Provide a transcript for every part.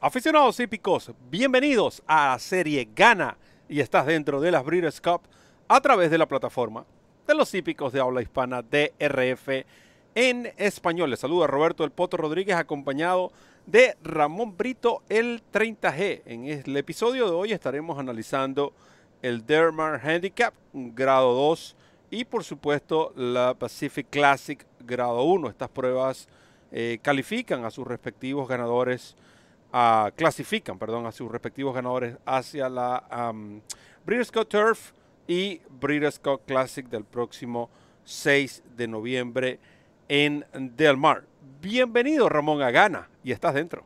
Aficionados hípicos, bienvenidos a la serie Gana y estás dentro de las Breeders' Cup a través de la plataforma de los hípicos de habla hispana DRF en español. Les saluda Roberto El Poto Rodríguez acompañado de Ramón Brito el 30G. En el episodio de hoy estaremos analizando el Dermar Handicap grado 2 y por supuesto la Pacific Classic grado 1. Estas pruebas eh, califican a sus respectivos ganadores clasifican perdón, a sus respectivos ganadores hacia la um, Cup Turf y Breeders' Cup Classic del próximo 6 de noviembre en Del Mar. Bienvenido Ramón Agana y estás dentro.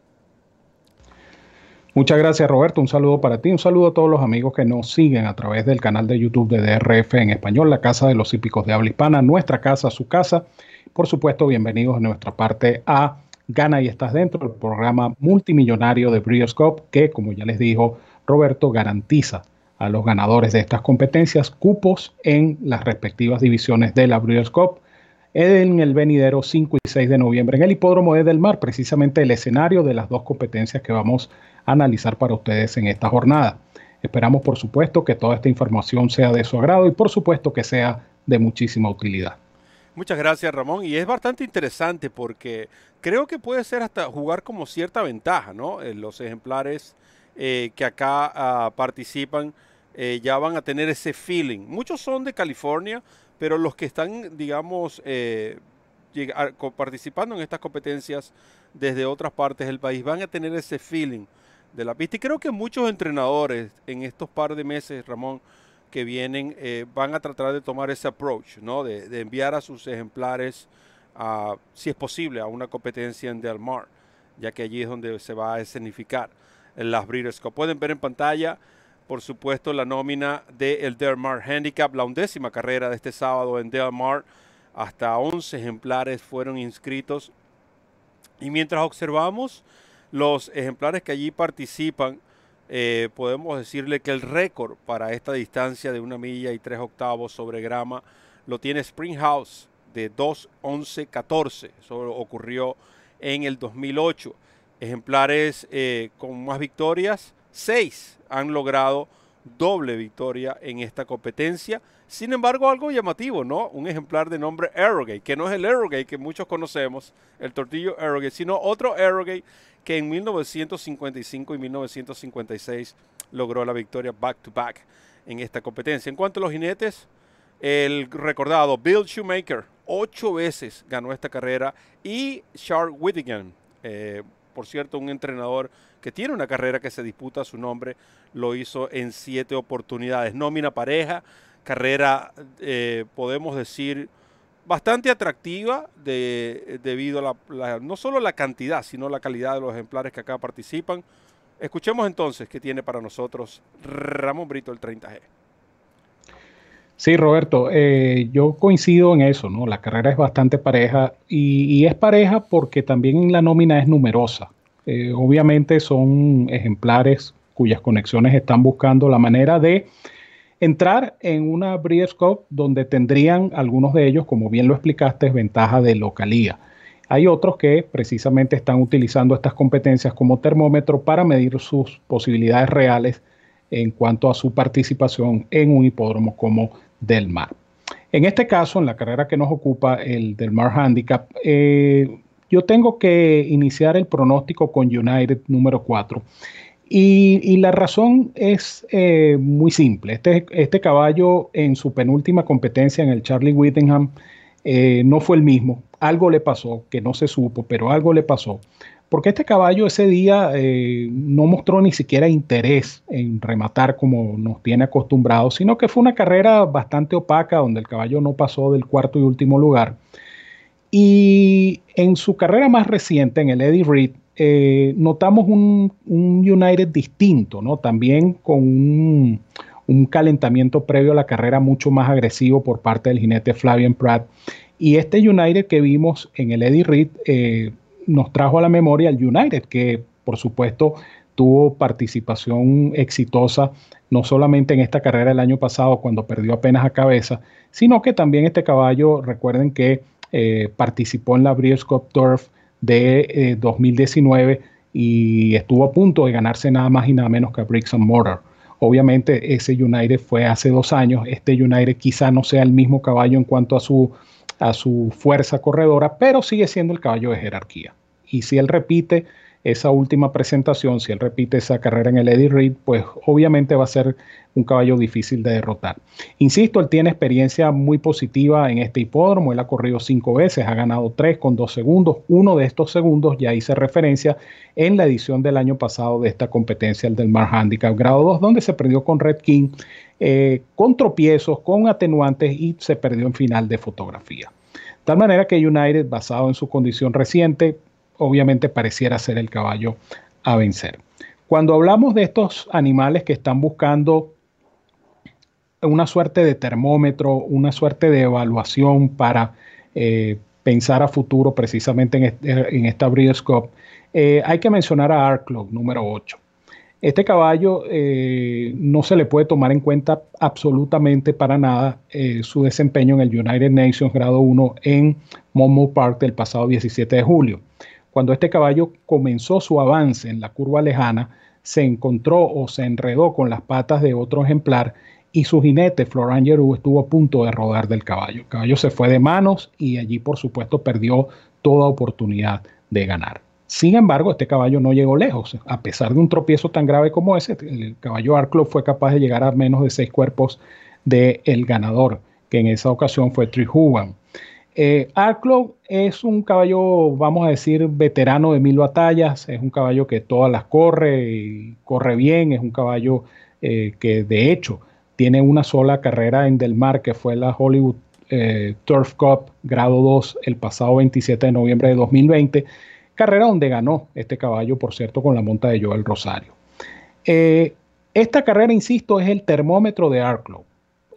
Muchas gracias Roberto, un saludo para ti, un saludo a todos los amigos que nos siguen a través del canal de YouTube de DRF en español, la Casa de los Hípicos de Habla Hispana, nuestra casa, su casa. Por supuesto, bienvenidos a nuestra parte A Gana y estás dentro, del programa multimillonario de Breeders' Cup que, como ya les dijo Roberto, garantiza a los ganadores de estas competencias cupos en las respectivas divisiones de la Breeders' Cup en el venidero 5 y 6 de noviembre en el Hipódromo de Del Mar, precisamente el escenario de las dos competencias que vamos a analizar para ustedes en esta jornada. Esperamos, por supuesto, que toda esta información sea de su agrado y, por supuesto, que sea de muchísima utilidad. Muchas gracias, Ramón. Y es bastante interesante porque creo que puede ser hasta jugar como cierta ventaja, ¿no? Eh, los ejemplares eh, que acá ah, participan eh, ya van a tener ese feeling. Muchos son de California, pero los que están, digamos, participando en estas competencias desde otras partes del país van a tener ese feeling de la pista. Y creo que muchos entrenadores en estos par de meses, Ramón, que vienen eh, van a tratar de tomar ese approach, ¿no? De, enviar a sus ejemplares, a, si es posible, a una competencia en Del Mar, ya que allí es donde se va a escenificar las Breeders' Cup. Pueden ver en pantalla, por supuesto, la nómina del Del Mar Handicap, la undécima carrera de este sábado en Del Mar. Hasta 11 ejemplares fueron inscritos. Y mientras observamos los ejemplares que allí participan, eh, podemos decirle que el récord para esta distancia de una milla y tres octavos sobre grama lo tiene Springhouse de 2.11.14. Eso ocurrió en el 2008. Ejemplares eh, con más victorias, seis han logrado doble victoria en esta competencia. Sin embargo, algo llamativo, ¿no? Un ejemplar de nombre Arrogate, que no es el Arrogate que muchos conocemos, el tortillo Arrogate, sino otro Arrogate que en 1955 y 1956 logró la victoria back to back en esta competencia. En cuanto a los jinetes, el recordado Bill Shoemaker ocho veces ganó esta carrera y Charles Whittingham, eh, por cierto, un entrenador que tiene una carrera que se disputa su nombre, lo hizo en siete oportunidades. Nómina pareja, carrera, eh, podemos decir, bastante atractiva de, debido a la, no solo la cantidad, sino la calidad de los ejemplares que acá participan. Escuchemos entonces qué tiene para nosotros Ramón Brito el 30G. Sí, Roberto, eh, yo coincido en eso, ¿no? La carrera es bastante pareja y, es pareja porque también la nómina es numerosa. Eh, obviamente son ejemplares cuyas conexiones están buscando la manera de entrar en una Breeders' donde tendrían algunos de ellos, como bien lo explicaste, ventaja de localía. Hay otros que precisamente están utilizando estas competencias como termómetro para medir sus posibilidades reales en cuanto a su participación en un hipódromo como Del Mar. En este caso, en la carrera que nos ocupa, el Del Mar Handicap, eh, yo tengo que iniciar el pronóstico con United número 4. Y, la razón es eh, muy simple. Este, este, caballo en su penúltima competencia en el Charlie Whittingham eh, no fue el mismo. Algo le pasó, que no se supo, pero algo le pasó. Porque este caballo ese día eh, no mostró ni siquiera interés en rematar como nos tiene acostumbrados, sino que fue una carrera bastante opaca donde el caballo no pasó del cuarto y último lugar. Y en su carrera más reciente, en el Eddie Reed, eh, notamos un, United distinto, ¿no? También con un, calentamiento previo a la carrera mucho más agresivo por parte del jinete Flavian Pratt. Y este United que vimos en el Eddie Reed eh, nos trajo a la memoria el United, que por supuesto tuvo participación exitosa no solamente en esta carrera el año pasado cuando perdió apenas a cabeza, sino que también este caballo, recuerden que eh, participó en la Breeders' Turf de 2019 eh, y estuvo a punto de ganarse nada más y nada menos que a Bricks and Mortar. Obviamente ese United fue hace dos años, este United quizá no sea el mismo caballo en cuanto a su, a su fuerza corredora, pero sigue siendo el caballo de jerarquía. Y si él repite esa última presentación, si él repite esa carrera en el Eddie Reed, pues obviamente va a ser un caballo difícil de derrotar. Insisto, él tiene experiencia muy positiva en este hipódromo, él ha corrido cinco veces, ha ganado tres con dos segundos, uno de estos segundos ya hice referencia en la edición del año pasado de esta competencia, el del Mar Handicap grado 2, donde se perdió con Red King, eh, con tropiezos, con atenuantes y se perdió en final de fotografía. De tal manera que United, basado en su condición reciente, obviamente pareciera ser el caballo a vencer. Cuando hablamos de estos animales que están buscando una suerte de termómetro, una suerte de evaluación para eh, pensar a futuro precisamente en, esta Breeders' eh, hay que mencionar a Arclog número 8. Este caballo eh, no se le puede tomar en cuenta absolutamente para nada su desempeño en el United Nations grado 1 en Monmouth Park del pasado 17 de julio. Cuando este caballo comenzó su avance en la curva lejana, se encontró o se enredó con las patas de otro ejemplar y su jinete, Florent estuvo a punto de rodar del caballo. El caballo se fue de manos y allí, por supuesto, perdió toda oportunidad de ganar. Sin embargo, este caballo no llegó lejos. A pesar de un tropiezo tan grave como ese, el caballo Arclo fue capaz de llegar a menos de seis cuerpos del el ganador, que en esa ocasión fue Trihuan. Eh, es un caballo, vamos a decir, veterano de mil batallas, es un caballo que todas las corre y corre bien, es un caballo eh, que de hecho tiene una sola carrera en Del Mar, que fue la Hollywood eh, Turf Cup grado 2 el pasado 27 de noviembre de 2020, carrera donde ganó este caballo, por cierto, con la monta de Joel Rosario. Eh, esta carrera, insisto, es el termómetro de Arklow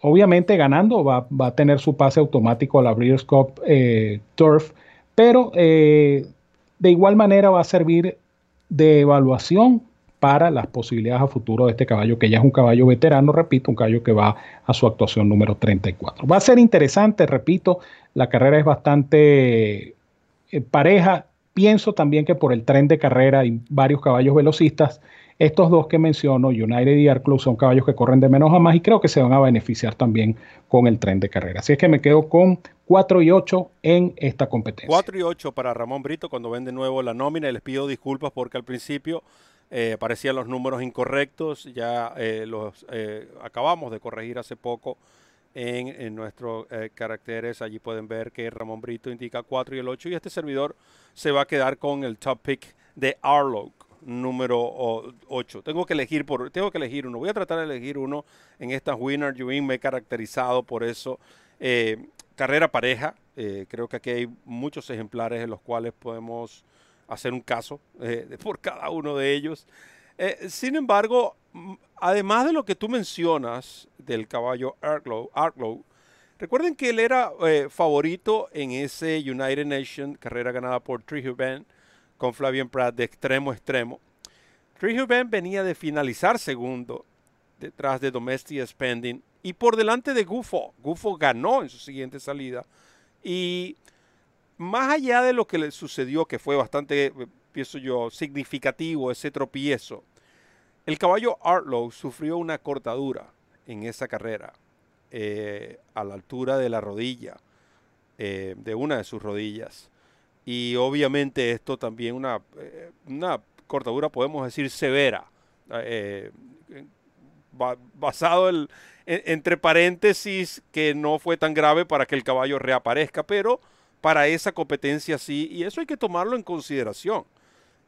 obviamente ganando va, a tener su pase automático a la Breeders' Cup eh, Turf, pero eh, de igual manera va a servir de evaluación para las posibilidades a futuro de este caballo, que ya es un caballo veterano, repito, un caballo que va a su actuación número 34. Va a ser interesante, repito, la carrera es bastante eh, pareja. Pienso también que por el tren de carrera y varios caballos velocistas, estos dos que menciono, United y Club, son caballos que corren de menos a más y creo que se van a beneficiar también con el tren de carrera. Así es que me quedo con 4 y 8 en esta competencia. 4 y 8 para Ramón Brito cuando ven de nuevo la nómina. Les pido disculpas porque al principio eh, aparecían los números incorrectos. Ya eh, los eh, acabamos de corregir hace poco en, en nuestros caracteres. Allí pueden ver que Ramón Brito indica 4 y el 8. Y este servidor se va a quedar con el top pick de Arlo número 8. Tengo que elegir por, tengo que elegir uno. Voy a tratar de elegir uno en esta Winner Win. Me he caracterizado por eso. Eh, carrera pareja. Eh, creo que aquí hay muchos ejemplares en los cuales podemos hacer un caso eh, por cada uno de ellos. sin embargo, además de lo que tú mencionas del caballo Arklow, recuerden que él era favorito en ese United Nations, carrera ganada por Band con Flavien Pratt de extremo a extremo. Ben venía de finalizar segundo detrás de Domestic Spending y por delante de Gufo. Gufo ganó en su siguiente salida. Y más allá de lo que le sucedió, que fue bastante, pienso yo, significativo ese tropiezo, el caballo Artlow sufrió una cortadura en esa carrera eh, a la altura de la rodilla, eh, de una de sus rodillas. Y obviamente esto también una, eh, una cortadura, podemos decir, severa, eh, basado en, entre paréntesis que no fue tan grave para que el caballo reaparezca, pero para esa competencia sí, y eso hay que tomarlo en consideración,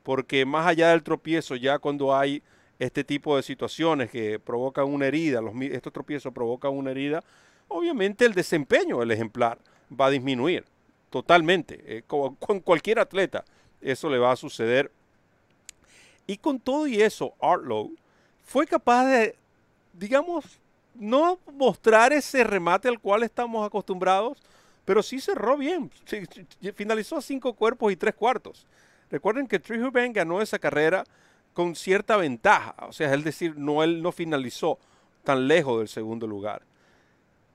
porque más allá del tropiezo, ya cuando hay este tipo de situaciones que provocan una herida, los, estos tropiezos provocan una herida, obviamente el desempeño del ejemplar va a disminuir totalmente. Eh, con, cualquier atleta eso le va a suceder. Y con todo y eso, Artlow fue capaz de, digamos, no mostrar ese remate al cual estamos acostumbrados, pero sí cerró bien. finalizó a cinco cuerpos y tres cuartos. Recuerden que Trihuben ganó esa carrera con cierta ventaja, o sea, es decir, no, él no finalizó tan lejos del segundo lugar.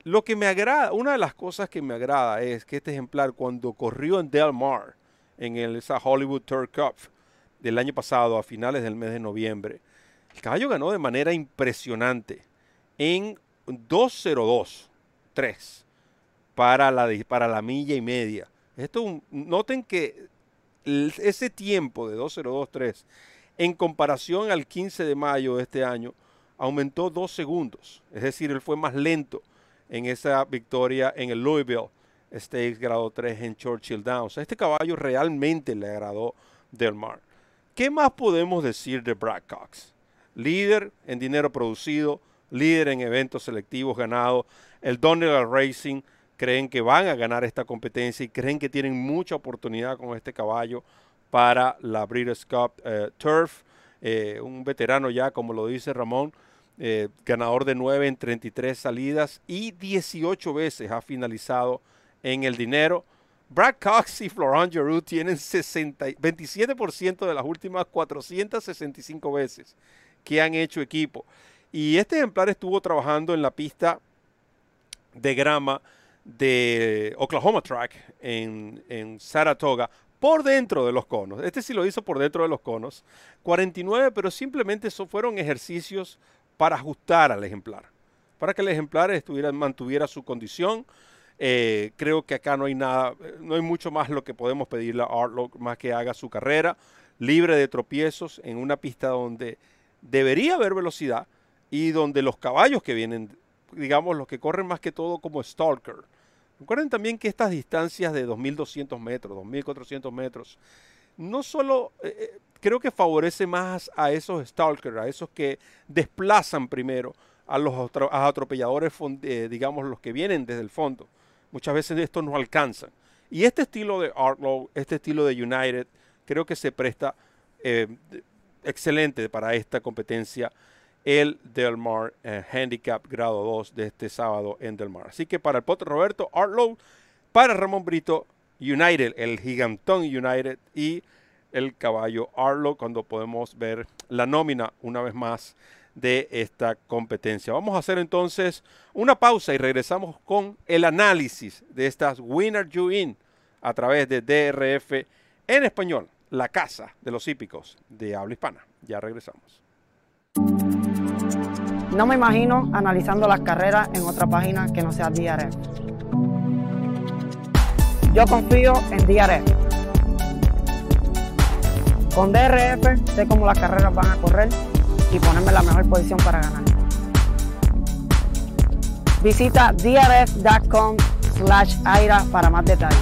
Lo que me agrada, una de las cosas que me agrada es que este ejemplar cuando corrió en Del Mar, en el, esa Hollywood Tour Cup, del año pasado, a finales del mes de noviembre, el caballo ganó de manera impresionante en 2.02.3 para la, para la milla y media. Esto, noten que ese tiempo de 2.02.3 en comparación al 15 de mayo de este año aumentó dos segundos. Es decir, él fue más lento en esa victoria en el Louisville Stakes grado 3 en Churchill Downs. Este caballo realmente le agradó Del Mar. ¿Qué más podemos decir de Brad Cox? Líder en dinero producido, líder en eventos selectivos ganados. El Donald Racing creen que van a ganar esta competencia y creen que tienen mucha oportunidad con este caballo para la Breeders' Cup eh, Turf. Eh, un veterano ya, como lo dice Ramón, eh, ganador de 9 en 33 salidas y 18 veces ha finalizado en el dinero. Brad Cox y Florent Giroux tienen 60, 27% de las últimas 465 veces que han hecho equipo. Y este ejemplar estuvo trabajando en la pista de grama de Oklahoma Track en, en Saratoga por dentro de los conos. Este sí lo hizo por dentro de los conos. 49, pero simplemente eso fueron ejercicios para ajustar al ejemplar. Para que el ejemplar mantuviera su condición. Eh, creo que acá no hay nada, no hay mucho más lo que podemos pedirle a Artlock más que haga su carrera libre de tropiezos en una pista donde debería haber velocidad y donde los caballos que vienen, digamos, los que corren más que todo como Stalker, Recuerden también que estas distancias de 2.200 metros, 2.400 metros, no solo eh, eh, creo que favorece más a esos stalkers, a esos que desplazan primero a los atropelladores, eh, digamos, los que vienen desde el fondo. Muchas veces estos no alcanzan. Y este estilo de Artlow, este estilo de United, creo que se presta excelente para esta competencia el Del Mar eh, Handicap grado 2 de este sábado en Del Mar. Así que para el potro Roberto Artlow, para Ramón Brito, United, el gigantón United y el caballo Arlo cuando podemos ver la nómina una vez más de esta competencia. Vamos a hacer entonces una pausa y regresamos con el análisis de estas Winner You In a través de DRF en español, la casa de los hípicos de habla hispana. Ya regresamos. No me imagino analizando las carreras en otra página que no sea DRF. Yo confío en DRF. Con DRF sé cómo las carreras van a correr y ponerme en la mejor posición para ganar. Visita drf.com slash aira para más detalles.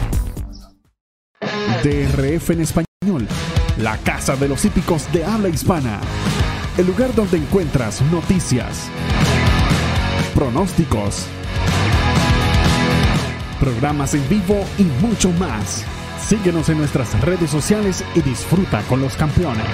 DRF en español, la casa de los hípicos de habla hispana el lugar donde encuentras noticias, pronósticos, programas en vivo y mucho más. Síguenos en nuestras redes sociales y disfruta con los campeones.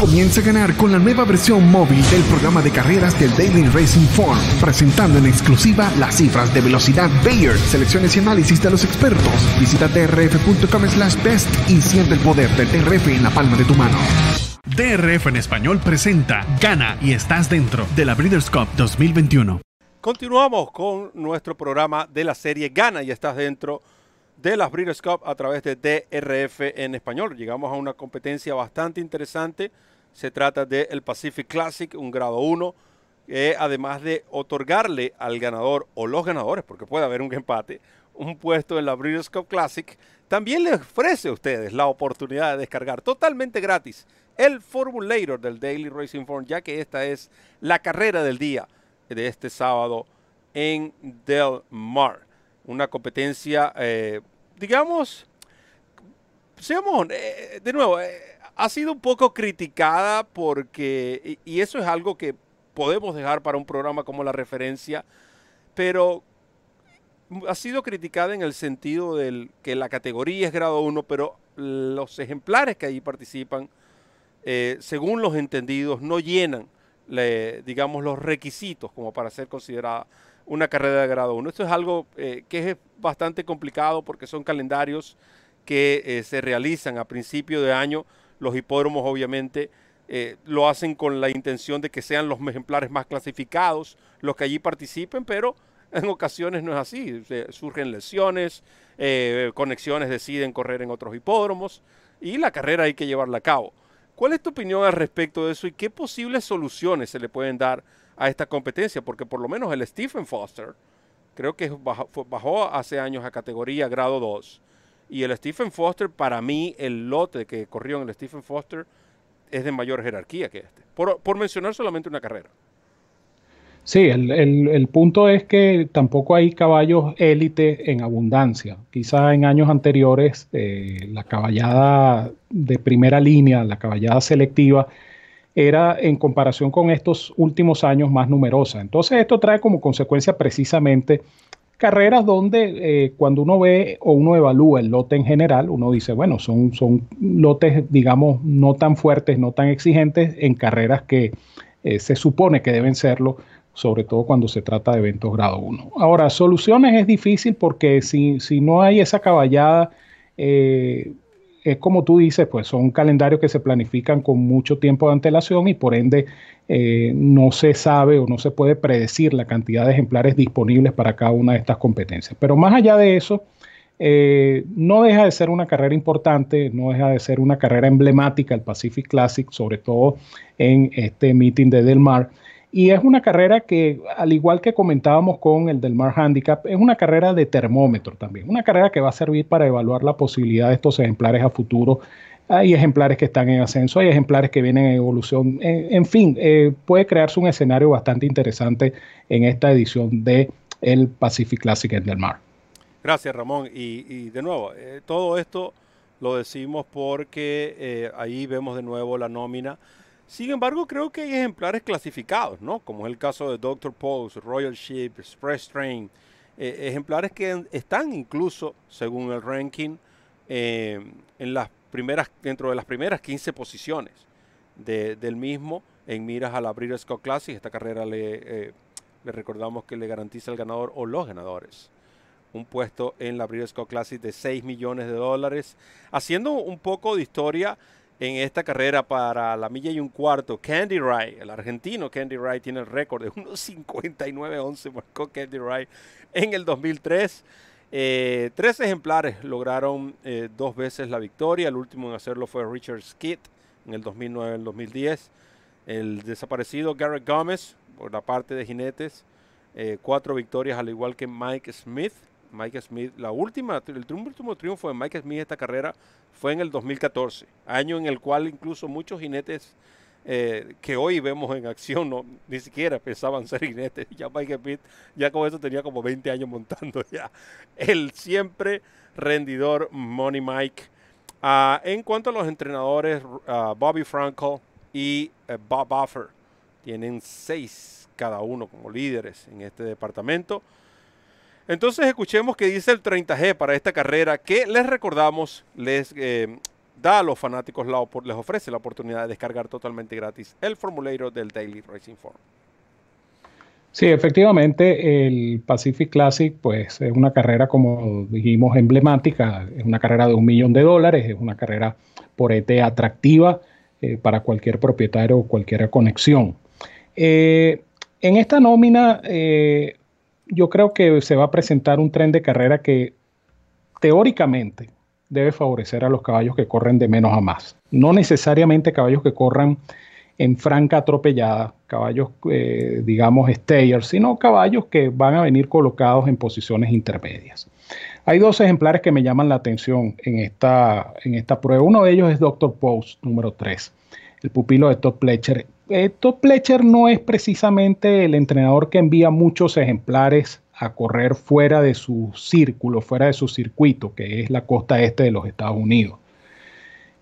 Comienza a ganar con la nueva versión móvil del programa de carreras del Daily Racing Form, presentando en exclusiva las cifras de velocidad Bayer, selecciones y análisis de los expertos. Visita trf.com slash best y siente el poder del TRF en la palma de tu mano. DRF en español presenta Gana y estás dentro de la Breeders' Cup 2021. Continuamos con nuestro programa de la serie Gana y estás dentro de las Breeders' Cup a través de DRF en español. Llegamos a una competencia bastante interesante. Se trata del Pacific Classic, un grado 1, además de otorgarle al ganador o los ganadores, porque puede haber un empate, un puesto en la Breeders' Cup Classic, también le ofrece a ustedes la oportunidad de descargar totalmente gratis el Formulator del Daily Racing Form, ya que esta es la carrera del día de este sábado en Del Mar. Una competencia, eh, digamos, seamos, eh, de nuevo, eh, ha sido un poco criticada porque, y, eso es algo que podemos dejar para un programa como la referencia, pero ha sido criticada en el sentido del que la categoría es grado 1, pero los ejemplares que ahí participan eh, según los entendidos, no llenan, digamos, los requisitos como para ser considerada una carrera de grado 1. Esto es algo eh, que es bastante complicado porque son calendarios que eh, se realizan a principio de año. Los hipódromos obviamente lo hacen con la intención de que sean los ejemplares más clasificados los que allí participen, pero en ocasiones no es así. surgen lesiones, conexiones deciden correr en otros hipódromos y la carrera hay que llevarla a cabo. ¿Cuál es tu opinión al respecto de eso y qué posibles soluciones se le pueden dar a esta competencia? Porque por lo menos el Stephen Foster, creo que bajó, hace años a categoría grado 2. Y el Stephen Foster, para mí, el lote que corrió en el Stephen Foster es de mayor jerarquía que este. por mencionar solamente una carrera. Sí, el, punto es que tampoco hay caballos élite en abundancia. Quizá en años anteriores eh, la caballada de primera línea, la caballada selectiva, era en comparación con estos últimos años más numerosa. Entonces esto trae como consecuencia precisamente carreras donde eh, cuando uno ve o uno evalúa el lote en general, uno dice, bueno, son, son lotes, digamos, no tan fuertes, no tan exigentes en carreras que eh, se supone que deben serlo sobre todo cuando se trata de eventos grado 1. Ahora, soluciones es difícil porque si, no hay esa caballada, eh, es como tú dices, pues son calendarios que se planifican con mucho tiempo de antelación y por ende eh, no se sabe o no se puede predecir la cantidad de ejemplares disponibles para cada una de estas competencias. Pero más allá de eso, eh, no deja de ser una carrera importante, no deja de ser una carrera emblemática, el Pacific Classic, sobre todo en este meeting de Del Mar. Y es una carrera que, al igual que comentábamos con el del Mar Handicap, es una carrera de termómetro también. Una carrera que va a servir para evaluar la posibilidad de estos ejemplares a futuro. Hay ejemplares que están en ascenso, hay ejemplares que vienen en evolución. En, fin, eh, puede crearse un escenario bastante interesante en esta edición de el Pacific Classic en del Mar. Gracias, Ramón. Y, de nuevo, eh, todo esto lo decimos porque eh, ahí vemos de nuevo la nómina sin embargo, creo que hay ejemplares clasificados, ¿no? Como es el caso de Dr. Pose, Royal Ship, Express Train, eh, ejemplares que están incluso, según el ranking, eh, en las primeras, dentro de las primeras 15 posiciones del mismo en miras a la Breeders' Cup Classic. Esta carrera le, eh, le recordamos que le garantiza al ganador o los ganadores un puesto en la Breeders' Cup Classic de 6 millones de dólares. Haciendo un poco de historia, en esta carrera para la milla y un cuarto. Candy Ray, el argentino Candy Ray, tiene el récord de 1.59.11, marcó Candy Ray en el 2003. Eh, tres ejemplares lograron eh, dos veces la victoria. El último en hacerlo fue Richard Skitt en el 2009 y el 2010. El desaparecido Garrett Gómez por la parte de jinetes. Eh, cuatro victorias al igual que Mike Smith. Mike Smith, la última, el último triunfo de Mike Smith esta carrera fue en el 2014, año en el cual incluso muchos jinetes eh, que hoy vemos en acción no, ni siquiera pensaban ser jinetes. Ya Mike Smith, ya con eso tenía como 20 años montando ya. El siempre rendidor Money Mike. Ah, en cuanto a los entrenadores, ah, Bobby Franco y eh, Bob Buffer tienen seis cada uno como líderes en este departamento. Entonces escuchemos qué dice el 30G para esta carrera que les recordamos, les eh, da a los fanáticos, la, les ofrece la oportunidad de descargar totalmente gratis el formulario del Daily Racing Form. Sí, efectivamente, el Pacific Classic, pues es una carrera, como dijimos, emblemática, es una carrera de un millón de dólares, es una carrera por ET atractiva eh, para cualquier propietario o cualquier conexión. Eh, en esta nómina, yo creo que se va a presentar un tren de carrera que teóricamente debe favorecer a los caballos que corren de menos a más. No necesariamente caballos que corran en franca atropellada, caballos, eh, digamos, stayers, sino caballos que van a venir colocados en posiciones intermedias. Hay dos ejemplares que me llaman la atención en esta, en esta prueba. Uno de ellos es Dr. Post, número 3, el pupilo de Top Pletcher. Eh, Todd Pletcher no es precisamente el entrenador que envía muchos ejemplares a correr fuera de su círculo, fuera de su circuito, que es la costa este de los Estados Unidos.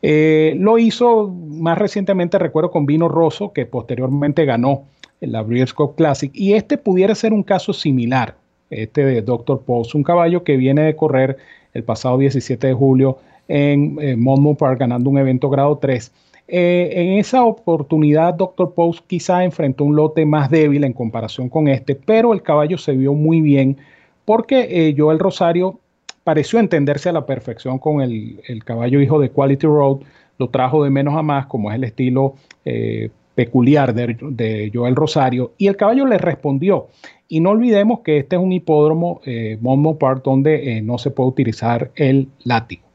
Eh, lo hizo más recientemente, recuerdo, con Vino Rosso, que posteriormente ganó la Breeders' Cup Classic, y este pudiera ser un caso similar, este de Dr. Post, un caballo que viene de correr el pasado 17 de julio en eh, Monmouth Park ganando un evento grado 3 eh, en esa oportunidad, Dr. Post quizá enfrentó un lote más débil en comparación con este, pero el caballo se vio muy bien porque eh, Joel Rosario pareció entenderse a la perfección con el, caballo hijo de Quality Road, lo trajo de menos a más, como es el estilo eh, peculiar de, Joel Rosario, y el caballo le respondió. Y no olvidemos que este es un hipódromo, Monmouth Park, donde no se puede utilizar el látigo.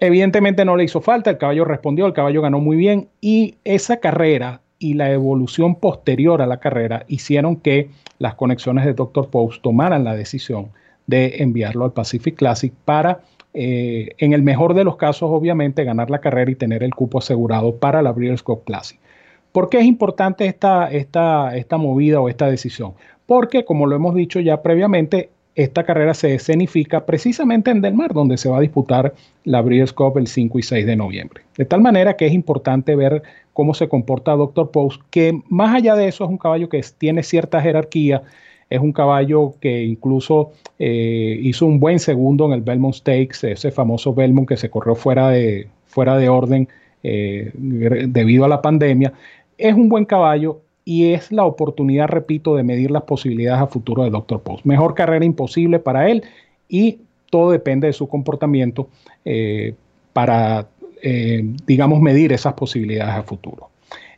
Evidentemente no le hizo falta, el caballo respondió, el caballo ganó muy bien y esa carrera y la evolución posterior a la carrera hicieron que las conexiones de Dr. Post tomaran la decisión de enviarlo al Pacific Classic para, eh, en el mejor de los casos, obviamente, ganar la carrera y tener el cupo asegurado para la Breeders' Cup Classic. ¿Por qué es importante esta, esta, esta movida o esta decisión? Porque, como lo hemos dicho ya previamente, esta carrera se escenifica precisamente en Del Mar, donde se va a disputar la Breeders' Cup el 5 y 6 de noviembre. De tal manera que es importante ver cómo se comporta Dr. Post, que más allá de eso es un caballo que tiene cierta jerarquía, es un caballo que incluso eh, hizo un buen segundo en el Belmont Stakes, ese famoso Belmont que se corrió fuera de, fuera de orden eh, debido a la pandemia. Es un buen caballo y es la oportunidad, repito, de medir las posibilidades a futuro de Dr. Post. Mejor carrera imposible para él y todo depende de su comportamiento eh, para, digamos, medir esas posibilidades a futuro.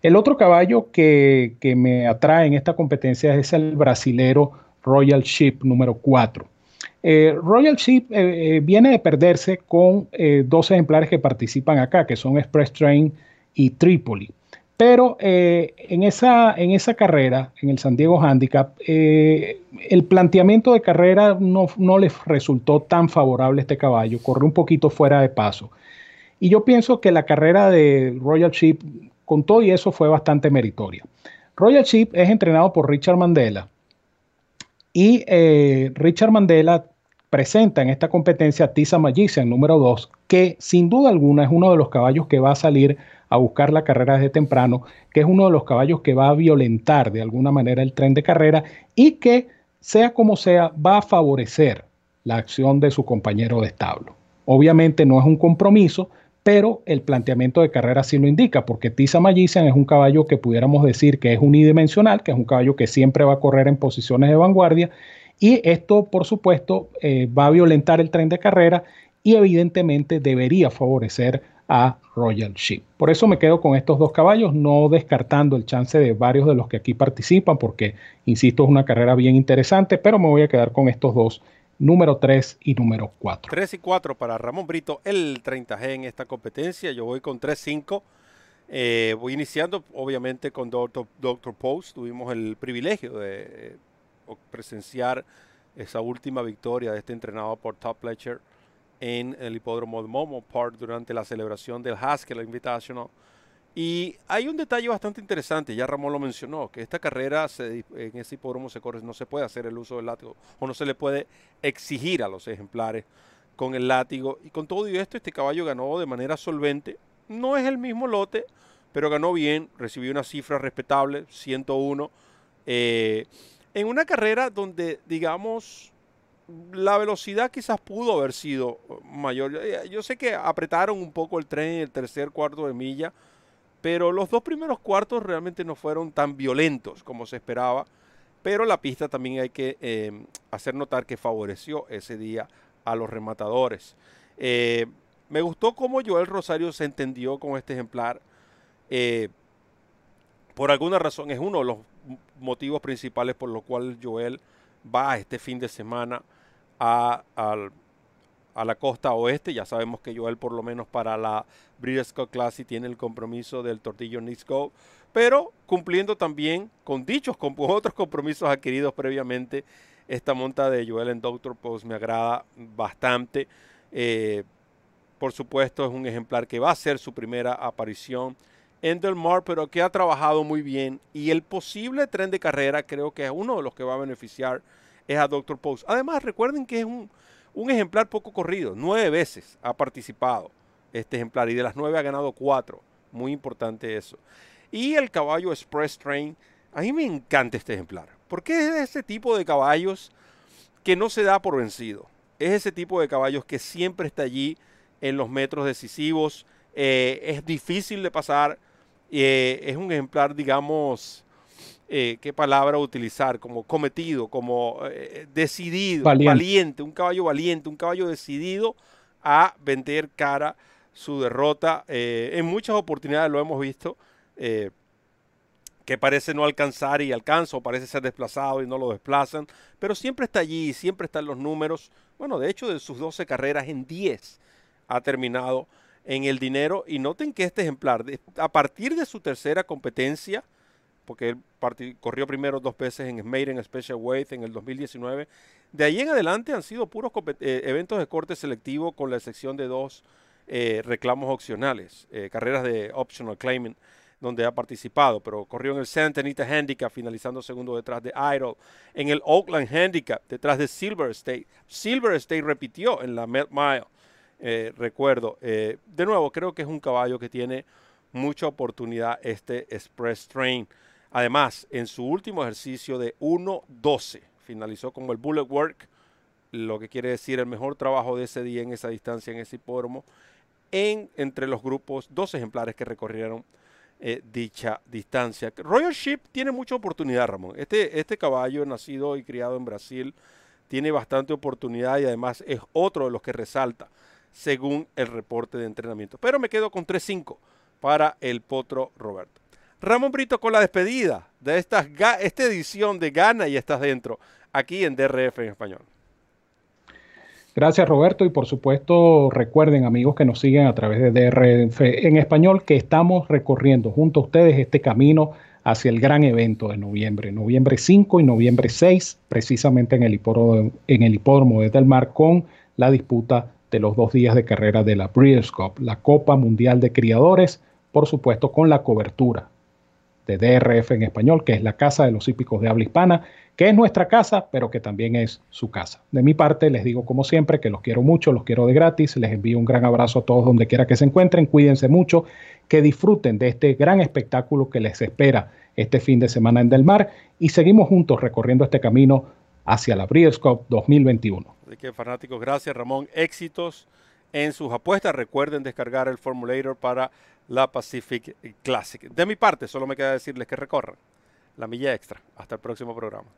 El otro caballo que, me atrae en esta competencia es el brasilero Royal Ship número 4. Eh, Royal Ship eh, eh, viene de perderse con dos ejemplares que participan acá, que son Express Train y Tripoli. Pero en, esa, en esa carrera, en el San Diego Handicap, el planteamiento de carrera no, no les resultó tan favorable a este caballo, corrió un poquito fuera de paso. Y yo pienso que la carrera de Royal Ship con todo y eso fue bastante meritoria. Royal Ship es entrenado por Richard Mandela y eh, Richard Mandela presenta en esta competencia a Tisa Magician número 2, que sin duda alguna es uno de los caballos que va a salir a buscar la carrera desde temprano, que es uno de los caballos que va a violentar de alguna manera el tren de carrera y que, sea como sea, va a favorecer la acción de su compañero de establo. Obviamente no es un compromiso, pero el planteamiento de carrera sí lo indica, porque Tisa Magician es un caballo que pudiéramos decir que es unidimensional, que es un caballo que siempre va a correr en posiciones de vanguardia, y esto, por supuesto, eh, va a violentar el tren de carrera y evidentemente debería favorecer a Royal Ship. Por eso me quedo con estos dos caballos, no descartando el chance de varios de los que aquí participan, porque, insisto, es una carrera bien interesante, pero me voy a quedar con estos dos número 3 y número 4. 3 y 4 para Ramón Brito, el 30G en esta competencia. Yo voy con 3-5. Eh, voy iniciando obviamente con Doctor, Doctor Post. Tuvimos el privilegio de eh, presenciar esa última victoria de este entrenador por Top Fletcher en el hipódromo de Momo Park durante la celebración del Haskell Invitational. Y hay un detalle bastante interesante, ya Ramón lo mencionó, que esta carrera en ese hipódromo se corre, no se puede hacer el uso del látigo o no se le puede exigir a los ejemplares con el látigo. Y con todo esto, este caballo ganó de manera solvente. No es el mismo lote, pero ganó bien, recibió una cifra respetable, 101. Eh, en una carrera donde, digamos, la velocidad quizás pudo haber sido mayor. Yo sé que apretaron un poco el tren en el tercer cuarto de milla pero los dos primeros cuartos realmente no fueron tan violentos como se esperaba. Pero la pista también hay que eh, hacer notar que favoreció ese día a los rematadores. Eh, me gustó cómo Joel Rosario se entendió con este ejemplar. Eh, por alguna razón es uno de los motivos principales por los cuales Joel va este fin de semana a, a la costa oeste. Ya sabemos que Joel por lo menos para la Breeders' Cup Classic tiene el compromiso del Tortillo Go, pero cumpliendo también con dichos con otros compromisos adquiridos previamente. Esta monta de Joel en Doctor Post me agrada bastante. Eh, por supuesto es un ejemplar que va a ser su primera aparición en Del Mar, pero que ha trabajado muy bien y el posible tren de carrera creo que es uno de los que va a beneficiar es a Doctor Post. Además recuerden que es un un ejemplar poco corrido, nueve veces ha participado este ejemplar y de las nueve ha ganado cuatro. Muy importante eso. Y el caballo Express Train, a mí me encanta este ejemplar, porque es ese tipo de caballos que no se da por vencido. Es ese tipo de caballos que siempre está allí en los metros decisivos. Eh, es difícil de pasar. Eh, es un ejemplar, digamos, eh, qué palabra utilizar, como cometido, como eh, decidido, valiente. un caballo valiente, un caballo decidido a vender cara su derrota. Eh, en muchas oportunidades lo hemos visto, que parece no alcanzar y alcanza, o parece ser desplazado y no lo desplazan, pero siempre está allí, siempre están los números. Bueno, de hecho, de sus 12 carreras en 10 ha terminado en el dinero. Y noten que este ejemplar, a partir de su tercera competencia, porque él corrió primero dos veces en Maiden Special Weight en el 2019, de ahí en adelante han sido puros eh, eventos de corte selectivo con la excepción de dos eh, reclamos opcionales, eh, carreras de optional claiming donde ha participado, pero corrió en el Santa Anita Handicap, finalizando segundo detrás de Idol, en el Oakland Handicap, detrás de Silver State. Silver State repitió en la Met Mile, recuerdo. De nuevo, creo que es un caballo que tiene mucha oportunidad este Express Train. Además, en su último ejercicio de 1.12, finalizó con el Bullet Work, lo que quiere decir el mejor trabajo de ese día en esa distancia, en ese hipódromo, en, entre los grupos, dos ejemplares que recorrieron eh, dicha distancia. Royal Ship tiene mucha oportunidad, Ramón. Este, este caballo, nacido y criado en Brasil, tiene bastante oportunidad y además es otro de los que resalta según el reporte de entrenamiento. Pero me quedo con 3-5 para el Potro Roberto. Ramón Brito con la despedida de esta, esta edición de Gana y estás dentro aquí en DRF en español. Gracias Roberto y por supuesto recuerden amigos que nos siguen a través de DRF en español que estamos recorriendo junto a ustedes este camino hacia el gran evento de noviembre, noviembre 5 y noviembre 6, precisamente en el hipódromo, en el hipódromo de Del Mar con la disputa de los dos días de carrera de la Breeders' Cup, la Copa Mundial de Criadores, por supuesto con la cobertura de DRF en español, que es la Casa de los Hípicos de Habla Hispana, que es nuestra casa, pero que también es su casa. De mi parte, les digo como siempre que los quiero mucho, los quiero de gratis, les envío un gran abrazo a todos donde quiera que se encuentren, cuídense mucho, que disfruten de este gran espectáculo que les espera este fin de semana en Del Mar y seguimos juntos recorriendo este camino hacia la Breeders' Cup 2021. Así que fanáticos, gracias Ramón, éxitos en sus apuestas. Recuerden descargar el Formulator para la Pacific Classic. De mi parte, solo me queda decirles que recorran la milla extra. Hasta el próximo programa.